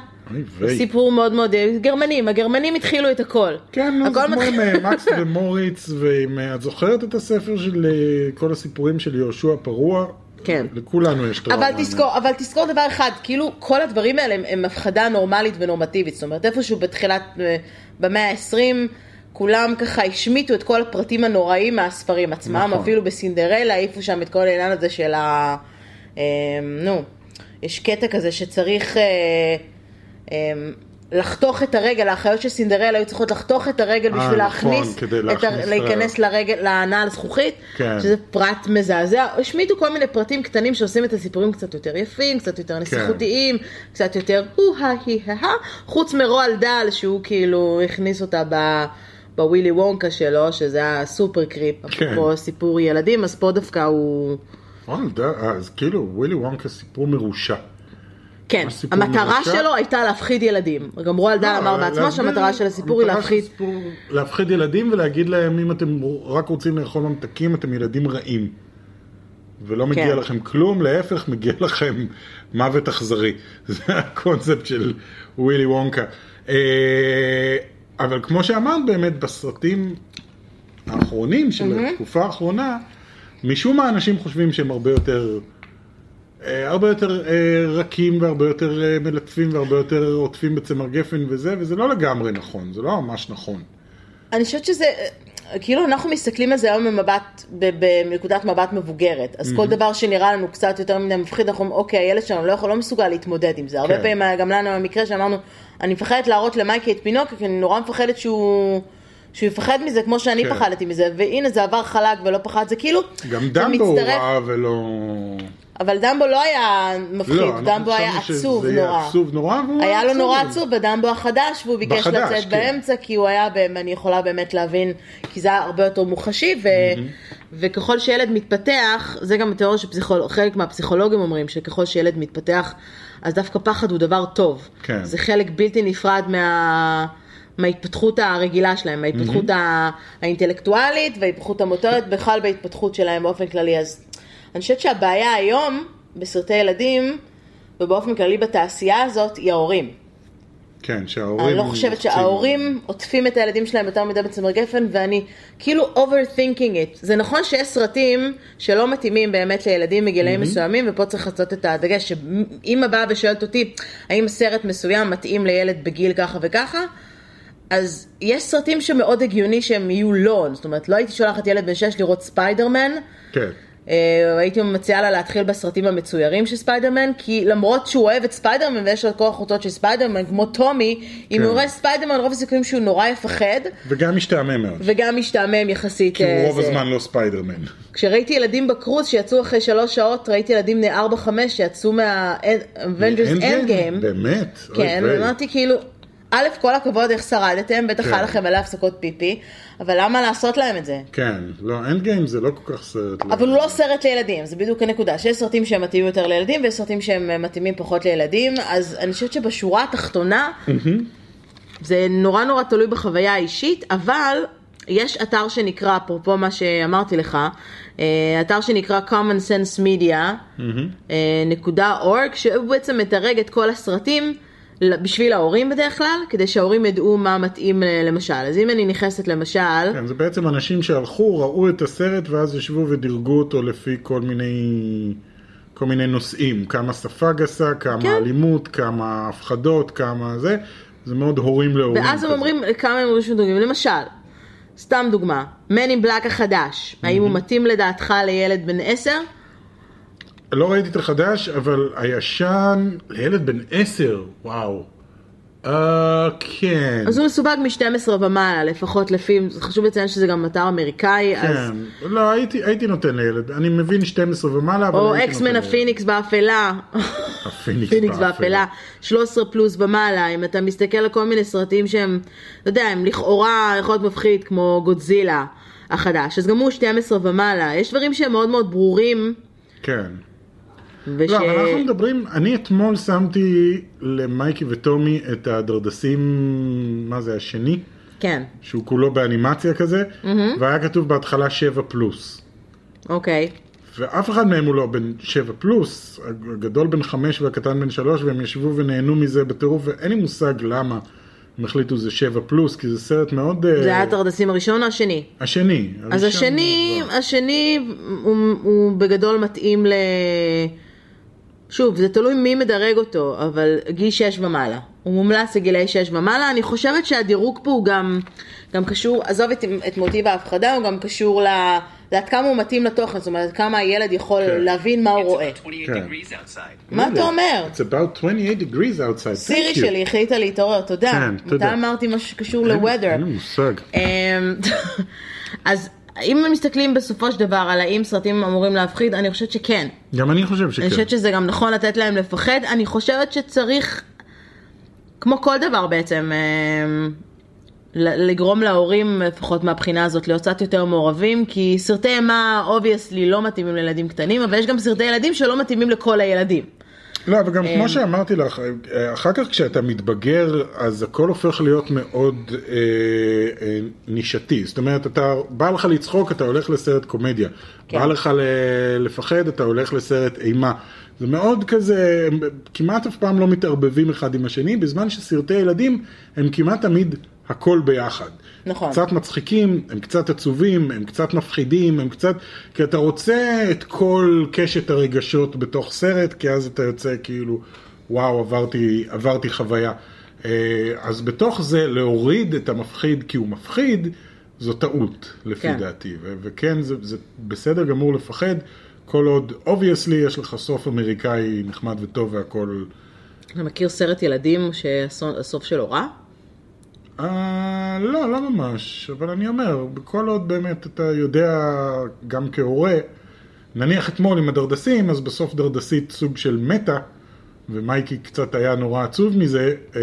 סיפור מאוד מאוד, אה, גרמנים, הגרמנים התחילו את הכל. כן, נו, זה כמו עם אה, מקס ומוריץ, ועם, אה, את זוכרת את הספר של אה, כל הסיפורים של יהושע פרוע? כן. לכולנו יש טראומה. אבל תזכור, אבל תזכור דבר אחד, כאילו כל הדברים האלה הם, הם הפחדה נורמלית ונורמטיבית, זאת אומרת איפשהו בתחילת, אה, במאה ה-20, כולם ככה השמיטו את כל הפרטים הנוראים מהספרים עצמם, נכון. אפילו בסינדרלה העיפו שם את כל העניין הזה של ה... אה, נו, יש קטע כזה שצריך... אה, אה, לחתוך את הרגל, האחיות של סינדרלה היו צריכות לחתוך את הרגל אה, בשביל נכון, להכניס, את ה- להכניס את ה- להיכנס לרגל, לנעל זכוכית, כן. שזה פרט מזעזע, השמיטו כל מיני פרטים קטנים שעושים את הסיפורים קצת יותר יפים, קצת כן. יותר נסיכותיים, קצת יותר הו-הא הי-הא, חוץ מרועל דל שהוא כאילו הכניס אותה ב... בווילי וונקה שלו, שזה היה סופר קריפ, כן. אפרופו סיפור ילדים, אז פה דווקא הוא... אה, אז כאילו ווילי וונקה סיפור מרושע. כן, המטרה מרושע? שלו הייתה להפחיד ילדים. גם רועל דל לא, אמר בעצמו שהמטרה של הסיפור היא להפחיד... הסיפור- להפחיד ילדים ולהגיד להם אם אתם רק רוצים לאכול ממתקים אתם ילדים רעים. ולא מגיע כן. לכם כלום, להפך מגיע לכם מוות אכזרי. זה הקונספט של ווילי וונקה. אה, אבל כמו שאמרת באמת בסרטים האחרונים של התקופה האחרונה, משום מה אנשים חושבים שהם הרבה יותר... אה, הרבה יותר אה, רכים והרבה יותר אה, מלטפים והרבה יותר עוטפים בצמר גפן וזה, וזה לא לגמרי נכון, זה לא ממש נכון. אני חושבת שזה, כאילו אנחנו מסתכלים על זה היום במבט, בנקודת מבט מבוגרת, אז כל דבר שנראה לנו קצת יותר מדי מפחיד, אנחנו אומרים, אוקיי, הילד שלנו לא יכול, לא מסוגל להתמודד עם זה. הרבה כן. פעמים היה גם לנו המקרה שאמרנו, אני מפחדת להראות למייקי את פינוקי, כי אני נורא מפחדת שהוא... שהוא יפחד מזה כמו שאני כן. פחדתי מזה, והנה זה עבר חלק ולא פחד, זה כאילו, גם דמבו הוא רע ולא... אבל דמבו לא היה מפחיד, לא, דמבו היה עצוב נורא. עצוב נורא, והוא היה לו נורא עצוב בדמבו החדש, והוא ביקש בחדש, לצאת כן. באמצע, כי הוא היה, אני יכולה באמת להבין, כי זה היה הרבה יותר מוחשי, ו... וככל שילד מתפתח, זה גם התיאוריה שחלק מהפסיכולוגים אומרים, שככל שילד מתפתח, אז דווקא פחד הוא דבר טוב. כן. זה חלק בלתי נפרד מה... מההתפתחות הרגילה שלהם, מההתפתחות ה- האינטלקטואלית וההתפתחות המוטורית, בכלל בהתפתחות שלהם באופן כללי. אז אני חושבת שהבעיה היום בסרטי ילדים, ובאופן כללי בתעשייה הזאת, היא ההורים. כן, שההורים... אני לא חושבת לוחצים. שההורים עוטפים את הילדים שלהם יותר מדי בצמר גפן, ואני כאילו overthinking it. זה נכון שיש סרטים שלא מתאימים באמת לילדים בגילאים מסוימים, ופה צריך לעשות את הדגש, שאמא באה ושואלת אותי, האם סרט מסוים מתאים לילד בגיל ככה וככה, אז יש סרטים שמאוד הגיוני שהם יהיו לא, זאת אומרת, לא הייתי שולחת ילד בן 6 לראות ספיידרמן, כן. אה, הייתי מציעה לה להתחיל בסרטים המצוירים של ספיידרמן, כי למרות שהוא אוהב את ספיידרמן ויש לו את כל החולצות של ספיידרמן, כמו טומי, אם כן. הוא רואה ספיידרמן רוב הסיכויים שהוא נורא יפחד, וגם משתעמם מאוד. וגם משתעמם יחסית. כי הוא אה, רוב. הזמן לא ספיידרמן. כשראיתי ילדים בקרוז שיצאו אחרי שלוש שעות, ראיתי ילדים בני 4-5 שיצאו מה-Avengers Endgame. באמת? כן, ויי. ואמרתי כאילו, א', כל הכבוד איך שרדתם, בטח כן. היה לכם מלא הפסקות פיפי, אבל למה לעשות להם את זה? כן, לא, Endgame זה לא כל כך סרט. אבל הוא לא סרט לילדים, זה בדיוק הנקודה, שיש סרטים שהם מתאימים יותר לילדים ויש סרטים שהם מתאימים פחות לילדים, אז אני חושבת שבשורה התחתונה, זה נורא נורא תלוי בחוויה האישית, אבל יש אתר שנקרא, אפרופו מה שאמרתי לך, אה, אתר שנקרא common sense media, אה, נקודה org, שהוא בעצם מתרג את כל הסרטים. בשביל ההורים בדרך כלל, כדי שההורים ידעו מה מתאים אה, למשל. אז אם אני נכנסת למשל, כן, זה בעצם אנשים שהלכו, ראו את הסרט ואז ישבו ודירגו אותו לפי כל מיני, כל מיני נושאים. כמה שפה גסה, כמה כן. אלימות, כמה הפחדות, כמה זה. זה מאוד הורים להורים. ואז הם כזה. אומרים כמה הם שדוגמים. למשל, סתם דוגמה, Man in Black החדש, האם הוא מתאים לדעתך לילד בן 10? לא ראיתי את החדש, אבל הישן, לילד בן עשר, וואו. אה, כן. אז הוא מסווג מ-12 ומעלה, לפחות לפי, חשוב לציין שזה גם אתר אמריקאי, אז... כן. לא, הייתי, הייתי נותן לילד. אני מבין 12 ומעלה, אבל או אקסמן. הפיניקס באפלה. הפיניקס פיניקס באפלה. באפלה, 13 פלוס ומעלה, אם אתה מסתכל על כל מיני סרטים שהם, אתה יודע, הם לכאורה יכול להיות מפחיד, כמו גודזילה החדש, אז גם הוא 12 ומעלה, יש דברים שהם מאוד מאוד ברורים, כן. וש... לא, אבל אנחנו מדברים, אני אתמול שמתי למייקי וטומי את הדרדסים, מה זה, השני? כן, שהוא כולו באנימציה כזה, והיה כתוב בהתחלה 7 פלוס. אוקיי. ואף אחד מהם הוא לא בן 7 פלוס, הגדול בן 5 והקטן בן 3, והם ישבו ונהנו מזה בטירוף, ואין לי מושג למה הם החליטו זה 7 פלוס, כי זה סרט מאוד... אה, זה היה התרדסים הראשון או השני? השני. אז השני, לא. השני הוא, הוא בגדול מתאים ל... שוב, זה תלוי מי מדרג אותו, אבל גיל 6 ומעלה. הוא מומלץ לגילאי 6 ומעלה. אני חושבת שהדירוג פה הוא גם, גם קשור, עזוב את, את מוטיב ההפחדה, הוא גם קשור ל... לעד כמה הוא מתאים לתוכן, זאת אומרת, כמה הילד יכול כן. להבין מה הוא It's רואה. about 28 כן. degrees outside. מה אתה אומר? It's about 28 degrees outside. סירי. שלי החליטה להתעורר, תודה. כן, מתי תודה. אמרתי משהו שקשור ל-weather? אין לי מושג. אמ, אז אם מסתכלים בסופו של דבר על האם סרטים אמורים להפחיד, אני חושבת שכן. גם אני חושב שכן. אני חושבת שזה גם נכון לתת להם לפחד. אני חושבת שצריך, כמו כל דבר בעצם, ל- לגרום להורים, לפחות מהבחינה הזאת, להיות קצת יותר מעורבים, כי סרטי אימה, obviously, לא מתאימים לילדים קטנים, אבל יש גם סרטי ילדים שלא מתאימים לכל הילדים. לא, אבל גם אמ, כמו שאמרתי לך, אה, אחר כך כשאתה מתבגר, אז הכל הופך להיות מאוד אה, אה, נישתי. זאת אומרת, אתה, בא לך לצחוק, אתה הולך לסרט קומדיה. כן. בא לך ל- לפחד, אתה הולך לסרט אימה. זה מאוד כזה, הם כמעט אף פעם לא מתערבבים אחד עם השני, בזמן שסרטי ילדים הם כמעט תמיד הכל ביחד. נכון. קצת מצחיקים, הם קצת עצובים, הם קצת מפחידים, הם קצת... כי אתה רוצה את כל קשת הרגשות בתוך סרט, כי אז אתה יוצא כאילו, וואו, עברתי, עברתי חוויה. אה, אז בתוך זה להוריד את המפחיד כי הוא מפחיד, זו טעות, לפי כן. דעתי. ו- וכן, זה, זה בסדר גמור לפחד, כל עוד, obviously, יש לך סוף אמריקאי נחמד וטוב והכל... אתה מכיר סרט ילדים שהסוף שלו רע? אה, לא, לא ממש, אבל אני אומר, בכל עוד באמת אתה יודע, גם כהורה, נניח אתמול עם הדרדסים, אז בסוף דרדסית סוג של מתה, ומייקי קצת היה נורא עצוב מזה, אה,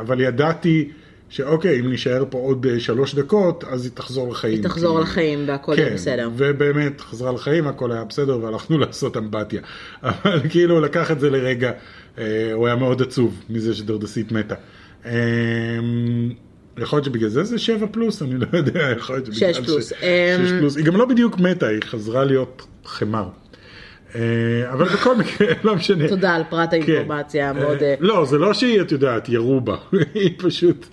אבל ידעתי שאוקיי, אם נישאר פה עוד אה, שלוש דקות, אז היא תחזור לחיים. היא תחזור כי- לחיים והכל כן, יהיה בסדר. ובאמת חזרה לחיים, הכל היה בסדר, והלכנו לעשות אמבטיה. אבל כאילו, לקח את זה לרגע, אה, הוא היה מאוד עצוב מזה שדרדסית מתה. אה, יכול להיות שבגלל זה זה 7 פלוס, אני לא יודע, יכול להיות שבגלל שש פלוס. ש- אמ, שש פלוס. היא גם לא בדיוק מתה, היא חזרה להיות חמר. אה, אבל בכל מקרה, לא משנה. תודה על פרט כן. האינפורמציה המאוד... אה, אה, לא, זה לא שהיא, את יודעת, ירו בה, היא פשוט,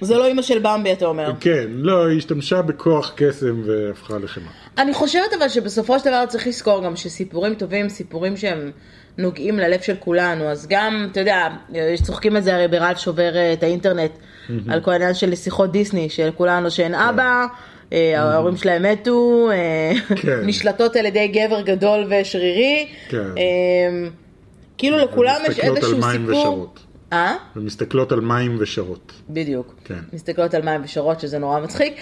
זה לא אימא של במבי אתה אומר. כן, לא, היא השתמשה בכוח קסם והפכה לחמר. אני חושבת אבל שבסופו של דבר צריך לזכור גם שסיפורים טובים סיפורים שהם נוגעים ללב של כולנו, אז גם, אתה יודע, יש- צוחקים את זה הרי ברלף שובר אה, את האינטרנט, על כל העניין של שיחות דיסני, של כולנו שאין אבא, אה, ההורים שלהם מתו, אה, כן. נשלטות על ידי גבר גדול ושרירי, כן. כאילו לכולם יש איזשהו סיפור. אה? ומסתכלות על מים ושרות. בדיוק. כן. מסתכלות על מים ושרות שזה נורא מצחיק.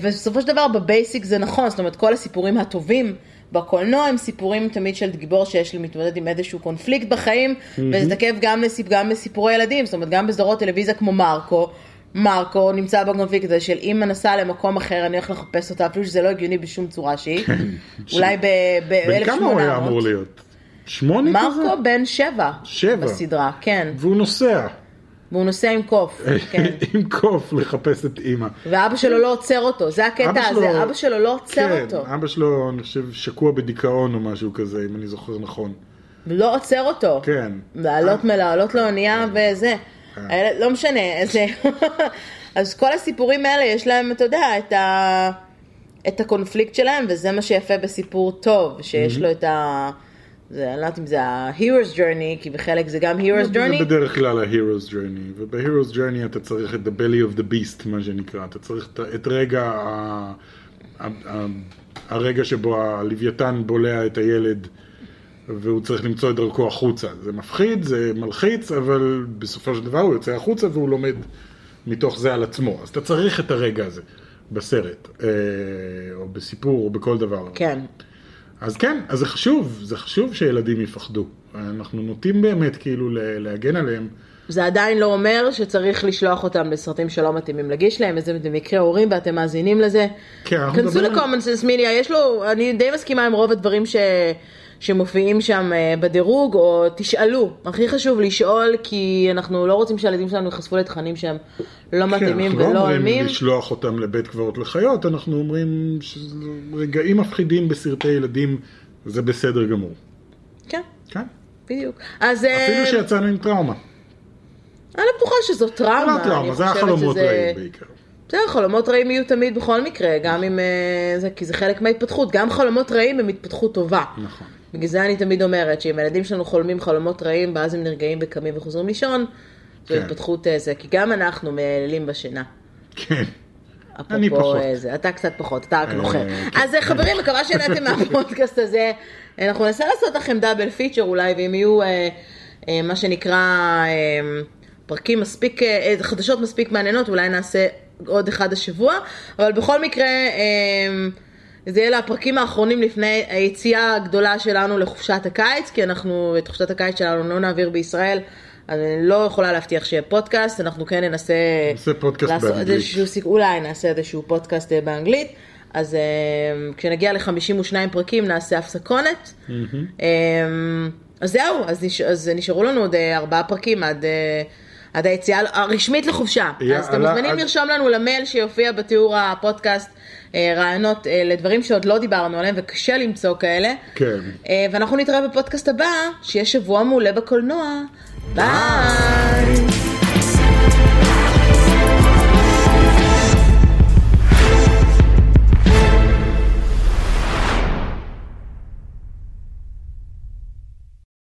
ובסופו של דבר בבייסיק זה נכון, זאת אומרת כל הסיפורים הטובים בקולנוע הם סיפורים תמיד של גיבור שיש לי מתמודד עם איזשהו קונפליקט בחיים, וזה תקף גם, לסיפ... גם לסיפורי ילדים, זאת אומרת גם בסדרות טלוויזיה כמו מרקו. מרקו נמצא בקונפליקט הזה של אם נסע למקום אחר אני הולך לחפש אותה אפילו שזה לא הגיוני בשום צורה שהיא. אולי ב-1800. בן כמה הוא היה אמור להיות? שמונה כזה? מרקו בן שבע. שבע. בסדרה, כן. והוא נוסע והוא נוסע עם קוף, כן. עם קוף לחפש את אימא. ואבא שלו לא עוצר אותו, זה הקטע אבא הזה, שלו- אבא שלו לא עוצר כן, אותו, אבא שלו, אני חושב, שקוע בדיכאון או משהו כזה, אם אני זוכר נכון. לא עוצר אותו, כן. לעלות מלעלות לאונייה וזה, הילד- לא משנה, זה, אז כל הסיפורים האלה יש להם, אתה יודע, את ה... את הקונפליקט שלהם, וזה מה שיפה בסיפור טוב, שיש לו את ה... זה, אני לא יודעת אם זה ה-Hero's Journey, כי בחלק זה גם Hero's זה Journey, בדרך כלל ה-Hero's Journey, וב-Hero's Journey אתה צריך את the belly of the beast, מה שנקרא, אתה צריך את- את רגע, ה- ה- ה- הרגע שבו הלוויתן בולע את הילד, והוא צריך למצוא את דרכו החוצה. זה מפחיד, זה מלחיץ, אבל בסופו של דבר הוא יוצא החוצה והוא לומד מתוך זה על עצמו. אז אתה צריך את הרגע הזה בסרט, אה, או בסיפור, או בכל דבר. כן, אז כן, אז זה חשוב, זה חשוב שילדים יפחדו. אנחנו נוטים באמת כאילו להגן עליהם. זה עדיין לא אומר שצריך לשלוח אותם לסרטים שלא מתאימים לגיש להם, איזה במקרה הורים ואתם מאזינים לזה. כן, אנחנו כנסו מדברים- סנס מידיה, יש לו, אני די מסכימה עם רוב הדברים ש... שמופיעים שם אה, בדירוג, או תשאלו, הכי חשוב לשאול, כי אנחנו לא רוצים שהילדים שלנו ייחשפו לתכנים שהם לא כן, מתאימים אנחנו לא ולא אומרים הולמים. לשלוח אותם לבית קברות לחיות, אנחנו אומרים שרגעים מפחידים בסרטי ילדים זה בסדר גמור. כן, כן, בדיוק. אז אה, אפילו שיצאנו עם טראומה. אני לא בטוחה שזו טראומה. לא אני טראומה, זה היה חושבת חלומות שזה- רעים בעיקר. בסדר, חלומות רעים יהיו תמיד בכל מקרה, גם אם אה, זה, כי זה חלק מההתפתחות, גם חלומות רעים הם התפתחות טובה. נכון. בגלל זה אני תמיד אומרת שאם הילדים שלנו חולמים חלומות רעים ואז הם נרגעים וקמים וחוזרים לישון, זו כן. התפתחות אה, זה, כי גם אנחנו מעלים בשינה. כן. אני פחות. אה, זה, אתה קצת פחות, אתה רק אה, לוחם. כן. אז אה, חברים, מקווה שנהנתם מהפודקאסט הזה. אנחנו ננסה לעשות לכם דאבל פיצ'ר אולי, ואם יהיו אה, אה, מה שנקרא אה, פרקים מספיק, אה, אה, חדשות מספיק מעניינות, אולי נעשה עוד אחד השבוע. אבל בכל מקרה, אה, זה יהיה לפרקים האחרונים לפני היציאה הגדולה שלנו לחופשת הקיץ, כי אנחנו את חופשת הקיץ שלנו לא נעביר בישראל. אז אני לא יכולה להבטיח שיהיה פודקאסט, אנחנו כן ננסה... נעשה פודקאסט באנגלית. איזשהו. אולי נעשה איזשהו פודקאסט אה, באנגלית. אז אה, כשנגיע ל-52 פרקים נעשה הפסקונת. אה, אז זהו, אז, נש... אז נשארו לנו עוד ארבעה פרקים עד, עד היציאה הרשמית לחופשה. יאללה, אז אתם מוזמנים לרשום לנו למייל שיופיע בתיאור הפודקאסט רעיונות אה, לדברים שעוד לא דיברנו עליהם וקשה למצוא כאלה. כן. אה, ואנחנו נתראה בפודקאסט הבא, שיהיה שבוע מעולה בקולנוע. ביי!